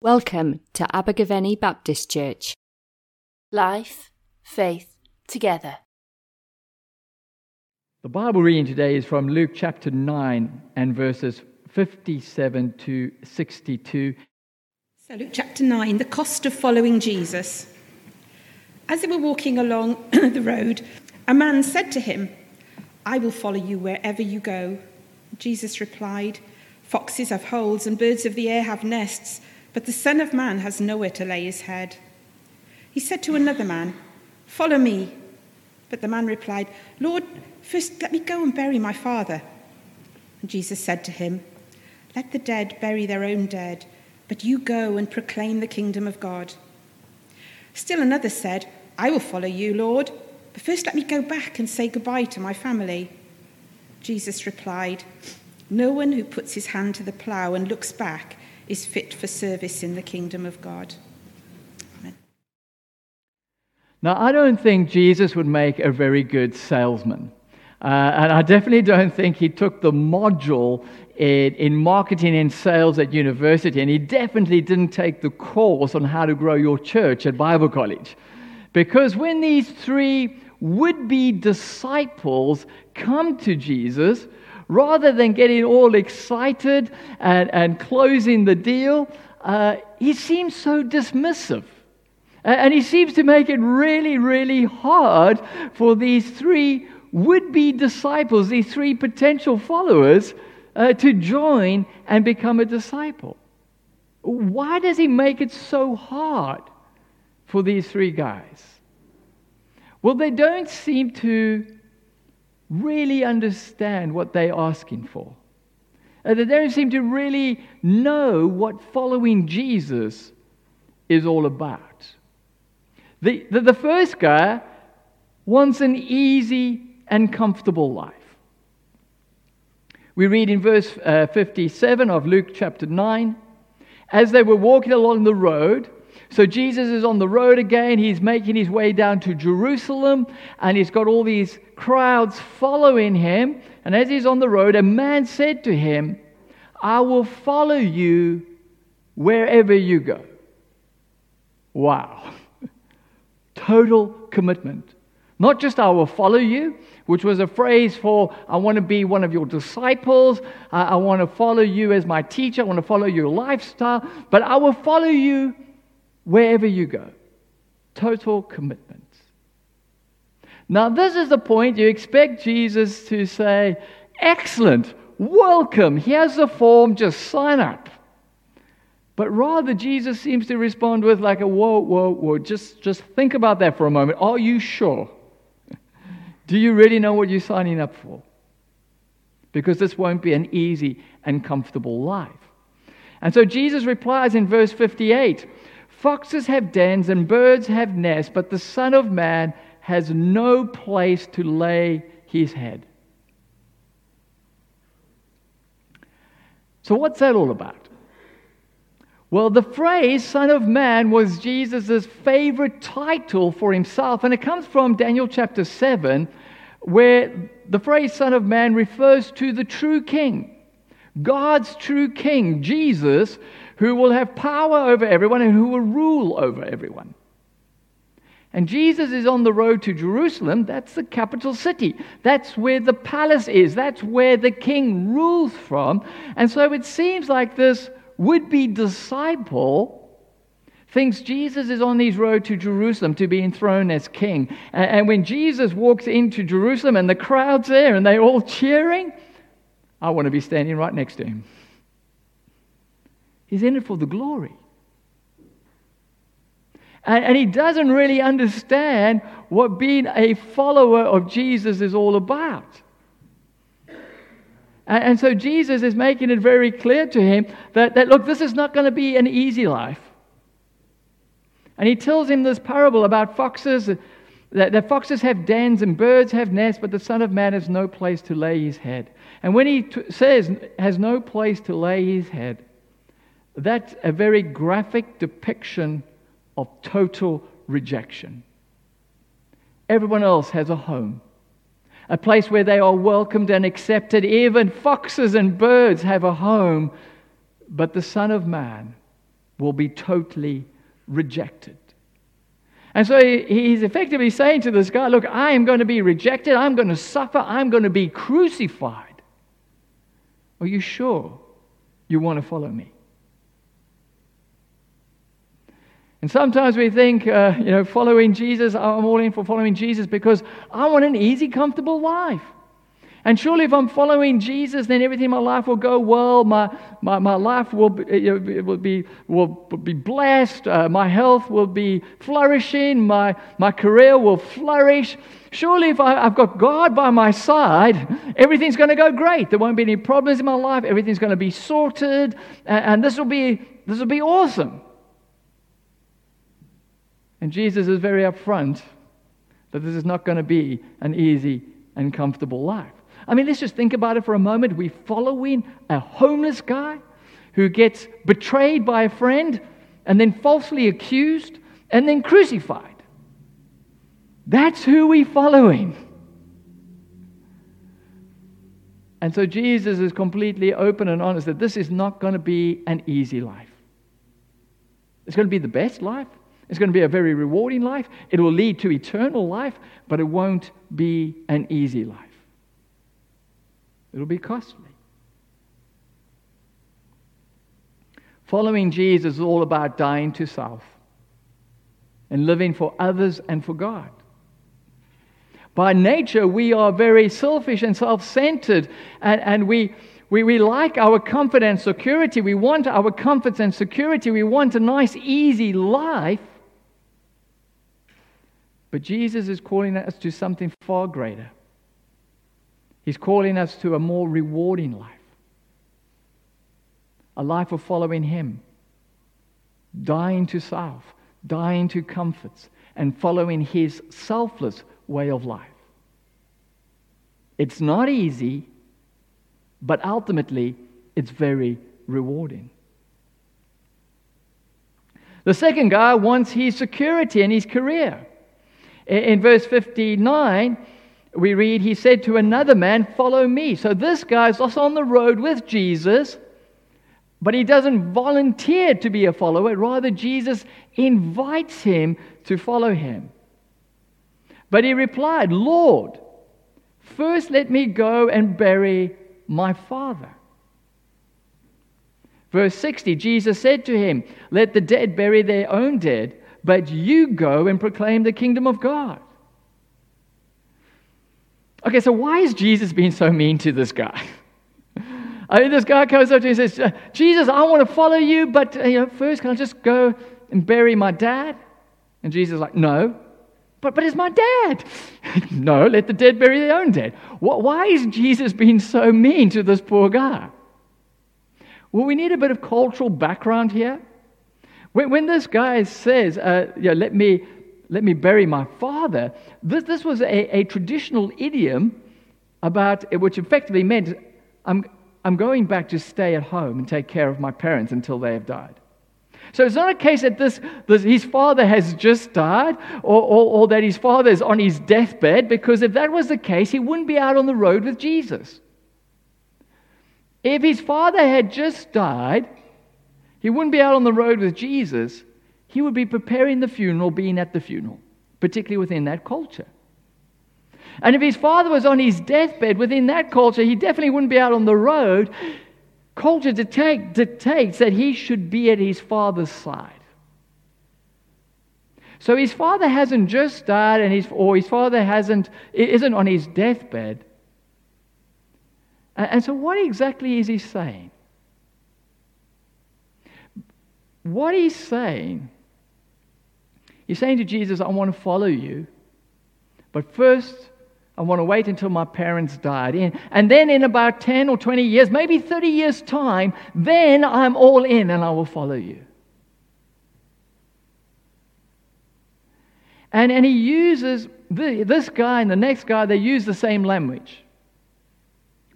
Welcome to Abergavenny Baptist Church. Life, faith, together. The Bible reading today is from Luke chapter 9 and verses 57 to 62. So, Luke chapter 9, the cost of following Jesus. As they were walking along the road, a man said to him, I will follow you wherever you go. Jesus replied, Foxes have holes and birds of the air have nests but the Son of Man has nowhere to lay his head. He said to another man, Follow me. But the man replied, Lord, first let me go and bury my father. And Jesus said to him, Let the dead bury their own dead, but you go and proclaim the kingdom of God. Still another said, I will follow you, Lord, but first let me go back and say goodbye to my family. Jesus replied, No one who puts his hand to the plough and looks back is fit for service in the kingdom of God. Amen. Now, I don't think Jesus would make a very good salesman. Uh, and I definitely don't think he took the module in, in marketing and sales at university, and he definitely didn't take the course on how to grow your church at Bible college. Because when these three would be disciples come to Jesus, rather than getting all excited and, and closing the deal, uh, he seems so dismissive. And he seems to make it really, really hard for these three would be disciples, these three potential followers, uh, to join and become a disciple. Why does he make it so hard for these three guys? Well, they don't seem to really understand what they're asking for. Uh, they don't seem to really know what following Jesus is all about. The, the, the first guy wants an easy and comfortable life. We read in verse uh, 57 of Luke chapter 9 as they were walking along the road, so Jesus is on the road again. He's making his way down to Jerusalem, and he's got all these crowds following him. And as he's on the road, a man said to him, I will follow you wherever you go. Wow. Total commitment. Not just I will follow you, which was a phrase for I want to be one of your disciples, uh, I want to follow you as my teacher, I want to follow your lifestyle, but I will follow you wherever you go. Total commitment. Now, this is the point you expect Jesus to say, Excellent, welcome, here's the form, just sign up. But rather, Jesus seems to respond with, like, a whoa, whoa, whoa, just, just think about that for a moment. Are you sure? Do you really know what you're signing up for? Because this won't be an easy and comfortable life. And so Jesus replies in verse 58 Foxes have dens and birds have nests, but the Son of Man has no place to lay his head. So, what's that all about? Well, the phrase Son of Man was Jesus' favorite title for himself, and it comes from Daniel chapter 7, where the phrase Son of Man refers to the true King, God's true King, Jesus, who will have power over everyone and who will rule over everyone. And Jesus is on the road to Jerusalem. That's the capital city. That's where the palace is. That's where the king rules from. And so it seems like this would be disciple thinks Jesus is on his road to Jerusalem to be enthroned as king. And when Jesus walks into Jerusalem and the crowd's there and they're all cheering, I want to be standing right next to him. He's in it for the glory. And, and he doesn't really understand what being a follower of Jesus is all about. And, and so Jesus is making it very clear to him that, that look, this is not going to be an easy life. And he tells him this parable about foxes, that, that, foxes have dens and birds have nests, but the Son of Man has no place to lay his head. And when he t- says has no place to lay his head, that's a very graphic depiction of total rejection. Everyone else has a home, a place where they are welcomed and accepted. Even foxes and birds have a home, but the Son of Man will be totally rejected. And so he's effectively saying to this guy, Look, I am going to be rejected. I'm going to suffer. I'm going to be crucified. Are you sure you want to follow me? And sometimes we think, uh, you know, following Jesus, I'm all in for following Jesus because I want an easy, comfortable life. And surely, if I'm following Jesus, then everything in my life will go well. My, my, my life will be, know, will be, will be blessed. Uh, my health will be flourishing. My, my career will flourish. Surely, if I, have got God by my side, everything's going to go great. There won't be any problems in my life. Everything's going to be sorted. And, and this, will be, this will be awesome. And Jesus is very upfront that this is not going to be an easy and comfortable life. I mean, let's just think about it for a moment. We're following a homeless guy who gets betrayed by a friend and then falsely accused and then crucified. That's who we're following. And so Jesus is completely open and honest that this is not going to be an easy life. It's going to be the best life. It's going to be a very rewarding life. It will lead to eternal life, but it won't be an easy life. It'll be costly. Following Jesus is all about dying to self and living for others and for God. By nature, we are very selfish and self centered, and, and we, we, we like our comfort and security. We want our comforts and security. We want a nice, easy life. But Jesus is calling us to something far greater. He's calling us to a more rewarding life, a life of following Him, dying to self, dying to comforts, and following His selfless way of life. It's not easy, but ultimately, it's very rewarding. The second guy wants his security and his career. In verse 59, we read, He said to another man, Follow me. So this guy's also on the road with Jesus, but he doesn't volunteer to be a follower. Rather, Jesus invites him to follow him. But he replied, Lord, first let me go and bury my father. Verse 60 Jesus said to him, Let the dead bury their own dead, but you go and proclaim the kingdom of God. Okay, so why is Jesus being so mean to this guy? I mean, this guy comes up to him and says, Jesus, I want to follow you, but uh, you know, first, can I just go and bury my dad? And Jesus is like, No. But, but it's my dad. no, let the dead bury their own dead. Why is Jesus being so mean to this poor guy? Well, we need a bit of cultural background here. When, when this guy says, uh, you know, let me let me bury my father. This, this was a, a traditional idiom about which effectively meant I'm, I'm going back to stay at home and take care of my parents until they have died. So it's not a case that this, this his father has just died or, or, or that his father is on his deathbed, because if that was the case, he wouldn't be out on the road with Jesus. If his father had just died, he wouldn't be out on the road with Jesus he would be preparing the funeral, being at the funeral, particularly within that culture. And if his father was on his deathbed within that culture, he definitely wouldn't be out on the road. Culture dictates that he should be at his father's side. So his father hasn't just died, and his, or his father hasn't, isn't on his deathbed. And so, what exactly is he saying? What he's saying you're saying to Jesus, I want to follow you, but first, I want to wait until my parents died. And then, in about 10 or 20 years, maybe 30 years' time, then I'm all in and I will follow you. And, and he uses the, this guy and the next guy, they use the same language.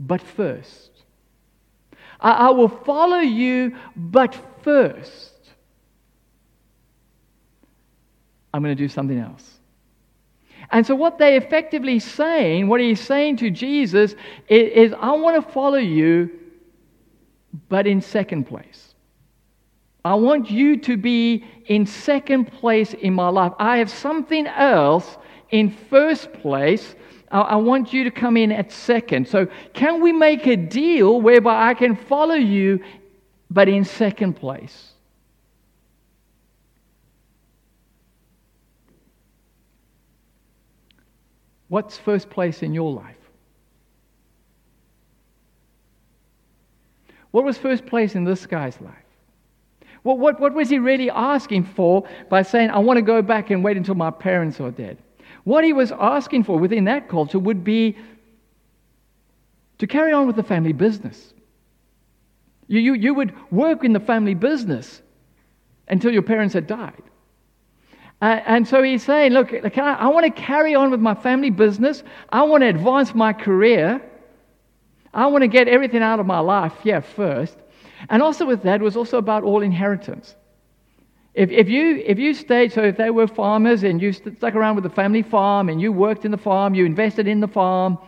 But first, I, I will follow you, but first. I'm going to do something else. And so, what they're effectively saying, what he's saying to Jesus is, is, I want to follow you, but in second place. I want you to be in second place in my life. I have something else in first place. I, I want you to come in at second. So, can we make a deal whereby I can follow you, but in second place? What's first place in your life? What was first place in this guy's life? What, what, what was he really asking for by saying, I want to go back and wait until my parents are dead? What he was asking for within that culture would be to carry on with the family business. You, you, you would work in the family business until your parents had died. Uh, and so he's saying, Look, I, I want to carry on with my family business. I want to advance my career. I want to get everything out of my life, yeah, first. And also with that was also about all inheritance. If, if, you, if you stayed, so if they were farmers and you stuck around with the family farm and you worked in the farm, you invested in the farm,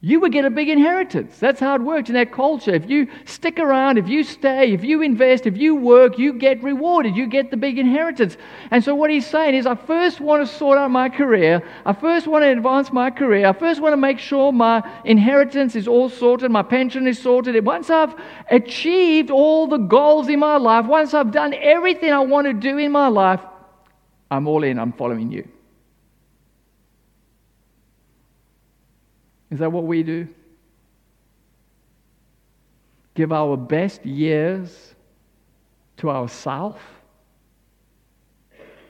you would get a big inheritance. That's how it worked in that culture. If you stick around, if you stay, if you invest, if you work, you get rewarded. You get the big inheritance. And so what he's saying is, I first want to sort out my career. I first want to advance my career. I first want to make sure my inheritance is all sorted, my pension is sorted. Once I've achieved all the goals in my life, once I've done everything I want to do in my life, I'm all in. I'm following you. Is that what we do? Give our best years to ourselves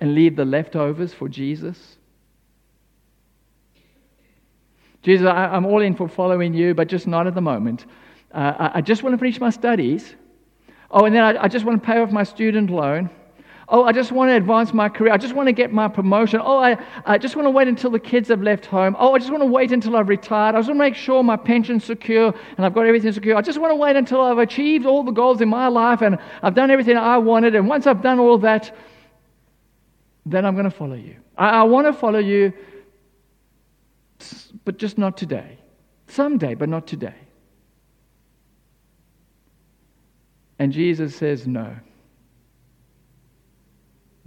and leave the leftovers for Jesus? Jesus, I, am all in for following you, but just not at the moment. Uh, I, I, just want to finish my studies. Oh, and then I, I just want to pay off my student loan. Oh, I just want to advance my career. I just want to get my promotion. Oh, I, I just want to wait until the kids have left home. Oh, I just want to wait until I've retired. I just want to make sure my pension's secure and I've got everything secure. I just want to wait until I've achieved all the goals in my life and I've done everything I wanted. And once I've done all that, then I'm going to follow you. I, I want to follow you, but just not today. Someday, but not today. And Jesus says, No.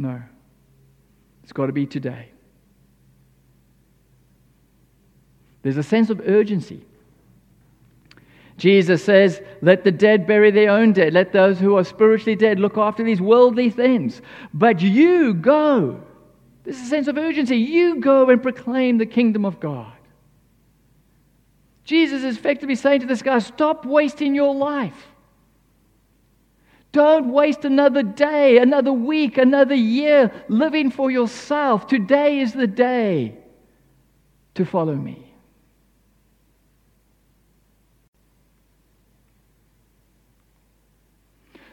No. It's got to be today. There's a sense of urgency. Jesus says, Let the dead bury their own dead. Let those who are spiritually dead look after these worldly things. But you go. There's a sense of urgency. You go and proclaim the kingdom of God. Jesus is effectively saying to this guy, Stop wasting your life. Don't waste another day, another week, another year living for yourself. Today is the day to follow me.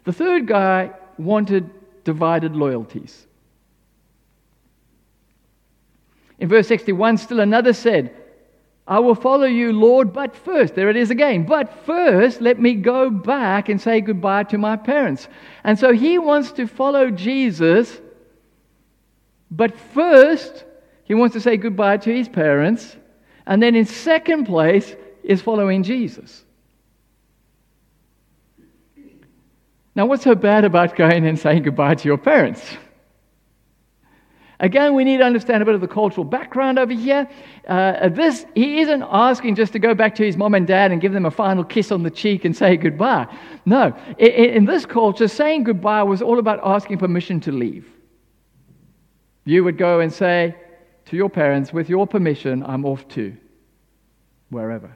The third guy wanted divided loyalties. In verse 61, still another said, I will follow you, Lord, but first, there it is again, but first let me go back and say goodbye to my parents. And so he wants to follow Jesus, but first he wants to say goodbye to his parents. And then in second place is following Jesus. Now, what's so bad about going and saying goodbye to your parents? Again, we need to understand a bit of the cultural background over here. Uh, this, he isn't asking just to go back to his mom and dad and give them a final kiss on the cheek and say goodbye. No, in, in this culture, saying goodbye was all about asking permission to leave. You would go and say to your parents, with your permission, I'm off to wherever.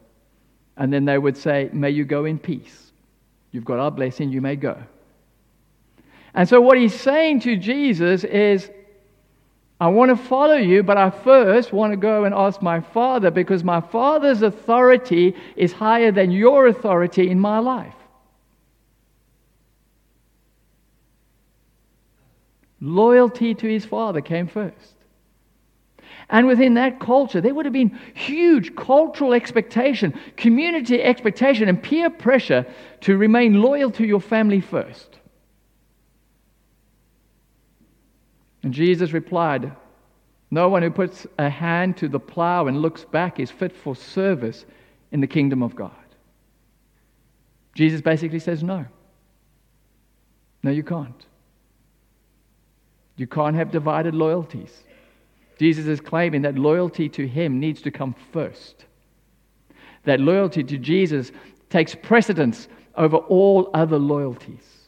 And then they would say, May you go in peace. You've got our blessing, you may go. And so, what he's saying to Jesus is, I want to follow you, but I first want to go and ask my Father because my Father's authority is higher than your authority in my life. Loyalty to his Father came first. And within that culture, there would have been huge cultural expectation, community expectation, and peer pressure to remain loyal to your family first. And Jesus replied, No one who puts a hand to the plow and looks back is fit for service in the kingdom of God. Jesus basically says no. No, you can't. You can't have divided loyalties. Jesus is claiming that loyalty to him needs to come first. That loyalty to Jesus takes precedence over all other loyalties.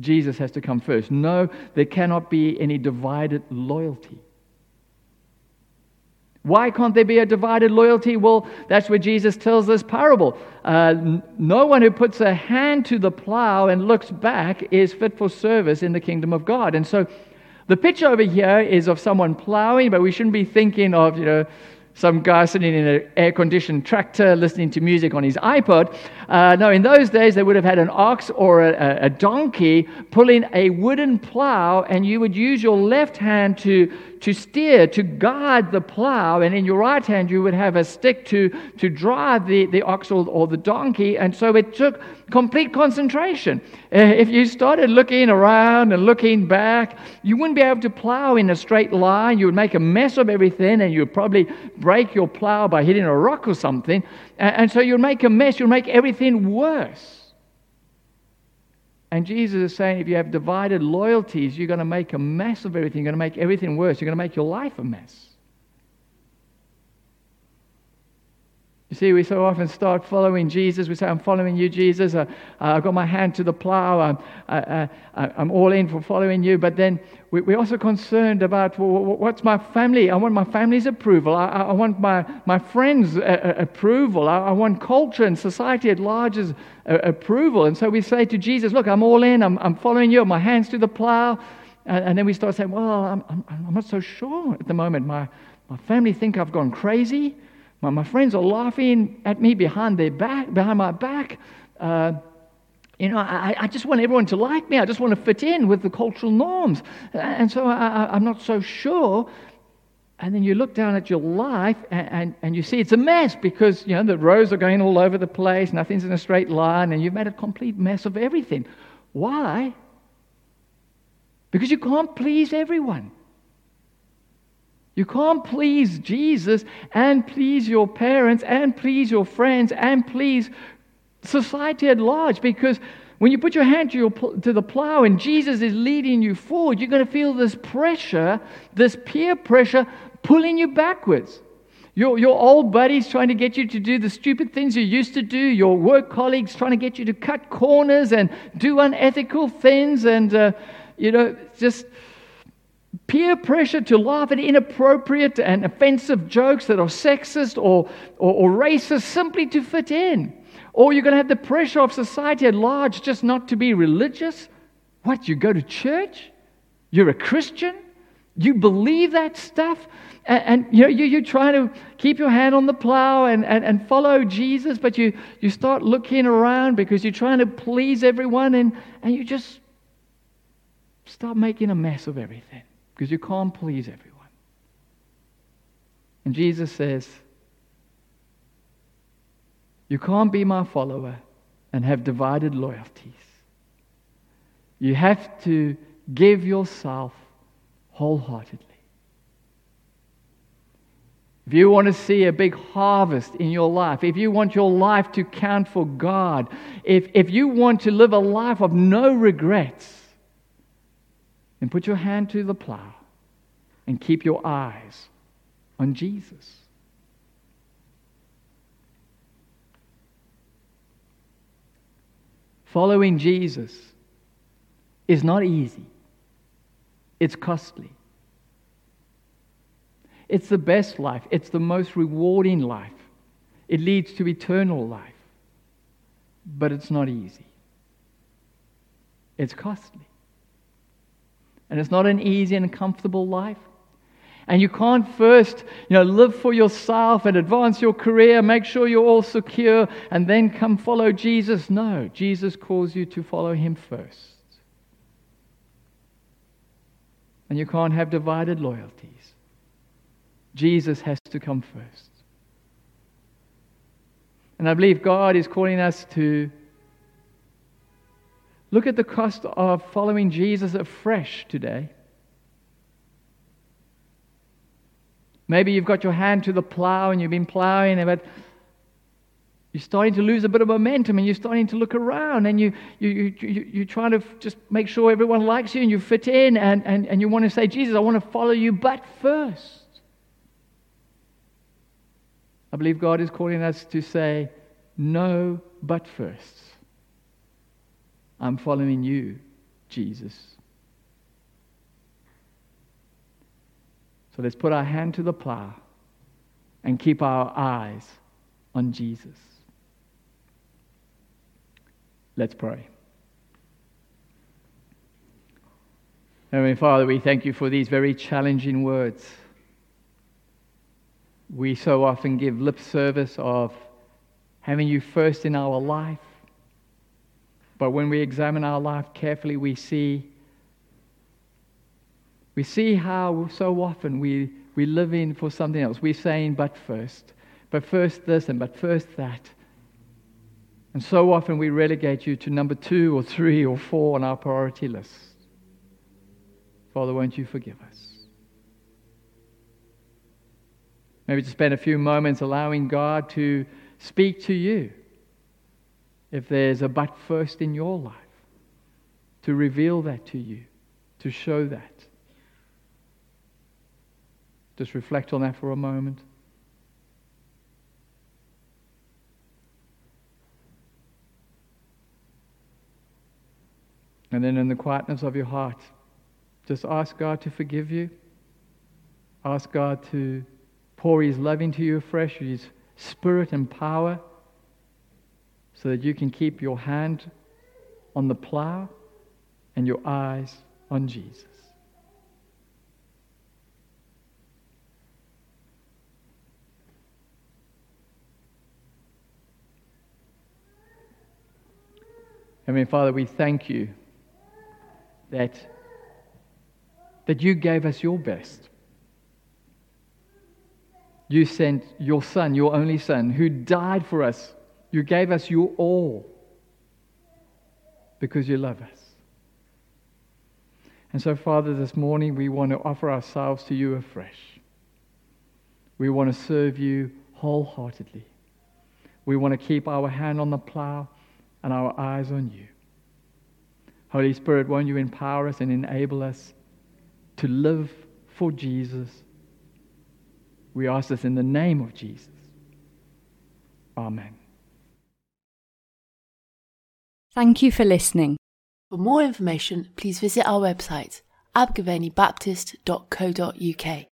Jesus has to come first. No, there cannot be any divided loyalty. Why can't there be a divided loyalty? Well, that's where Jesus tells this parable. Uh, no one who puts a hand to the plow and looks back is fit for service in the kingdom of God. And so the picture over here is of someone plowing, but we shouldn't be thinking of, you know, some guy sitting in an air conditioned tractor listening to music on his iPod. Uh, no, in those days, they would have had an ox or a, a, donkey pulling a wooden plow, and you would use your left hand to, to steer, to guide the plow, and in your right hand, you would have a stick to, to drive the, the ox or, or the donkey. And so it took complete concentration. Uh, if you started looking around and looking back, you wouldn't be able to plow in a straight line. You would make a mess of everything, and you would probably break your plow by hitting a rock or something. And, so you'll make a mess, you'll make everything worse. And Jesus is saying if you have divided loyalties, you're going to make a mess of everything. You're going to make everything worse. You're going to make your life a mess. You see, we so often start following Jesus. We say, I'm following you, Jesus. Uh, I've got my hand to the plow. I'm, I, am all in for following you. But then we, are also concerned about well, what's my family? I want my family's approval. I, I want my, my friends' uh, uh, approval. I, I, want culture and society at large's uh, approval. And so we say to Jesus, Look, I'm all in. I'm, I'm following you. My hands to the plow. And, and then we start saying, Well, I'm, I'm, I'm not so sure at the moment. My, my family think I've gone crazy. My, my friends are laughing at me behind their back, behind my back. Uh, you know, I, I, just want everyone to like me. I just want to fit in with the cultural norms. And so I, am not so sure. And then you look down at your life and, and, and, you see it's a mess because, you know, the rows are going all over the place. Nothing's in a straight line. And you've made a complete mess of everything. Why? Because you can't please everyone. You can't please Jesus and please your parents and please your friends and please society at large because when you put your hand to, your, to the plow and Jesus is leading you forward, you're going to feel this pressure, this peer pressure pulling you backwards. Your, your old buddies trying to get you to do the stupid things you used to do. Your work colleagues trying to get you to cut corners and do unethical things and, uh, you know, just peer pressure to laugh at inappropriate and offensive jokes that are sexist or, or, or racist simply to fit in. Or you're going to have the pressure of society at large just not to be religious. What, you go to church? You're a Christian? You believe that stuff? And, and you know, you, you're trying to keep your hand on the plow and, and, and follow Jesus, but you, you start looking around because you're trying to please everyone and, and you just start making a mess of everything because you can't please everyone. And Jesus says, You can't be my follower and have divided loyalties. You have to give yourself wholeheartedly. If you want to see a big harvest in your life, if you want your life to count for God, if, if you want to live a life of no regrets, and put your hand to the plow and keep your eyes on Jesus. Following Jesus is not easy, it's costly. It's the best life, it's the most rewarding life. It leads to eternal life. But it's not easy, it's costly. And it's not an easy and comfortable life. And you can't first, you know, live for yourself and advance your career, make sure you're all secure, and then come follow Jesus. No, Jesus calls you to follow him first. And you can't have divided loyalties. Jesus has to come first. And I believe God is calling us to Look at the cost of following Jesus afresh today. Maybe you've got your hand to the plow and you've been plowing, but You're starting to lose a bit of momentum and you're starting to look around and you, you, you, you, you're trying to just make sure everyone likes you and you fit in and, and, and you want to say, Jesus, I want to follow you, but first. I believe God is calling us to say, no, but first. I'm following you, Jesus. So let's put our hand to the plow and keep our eyes on Jesus. Let's pray. Heavenly Father, we thank you for these very challenging words. We so often give lip service of having you first in our life. But when we examine our life carefully, we see we see how so often we, we live in for something else. We're saying, but first, but first this and but first that. And so often we relegate you to number two or three or four on our priority list. Father, won't you forgive us? Maybe just spend a few moments allowing God to speak to you. If there's a but first in your life, to reveal that to you, to show that. Just reflect on that for a moment. And then, in the quietness of your heart, just ask God to forgive you. Ask God to pour His love into you afresh, His spirit and power, so that you can keep your hand on the plow and your eyes on Jesus. Heavenly Father, we thank you that, that you gave us your best. You sent your Son, your only Son, who died for us. You gave us your all because you love us. And so, Father, this morning we want to offer ourselves to you afresh. We want to serve you wholeheartedly. We want to keep our hand on the plow and our eyes on you. Holy Spirit, won't you empower us and enable us to live for Jesus? We ask this in the name of Jesus. Amen. Thank you for listening. For more information, please visit our website, abergavennybaptist.co.uk.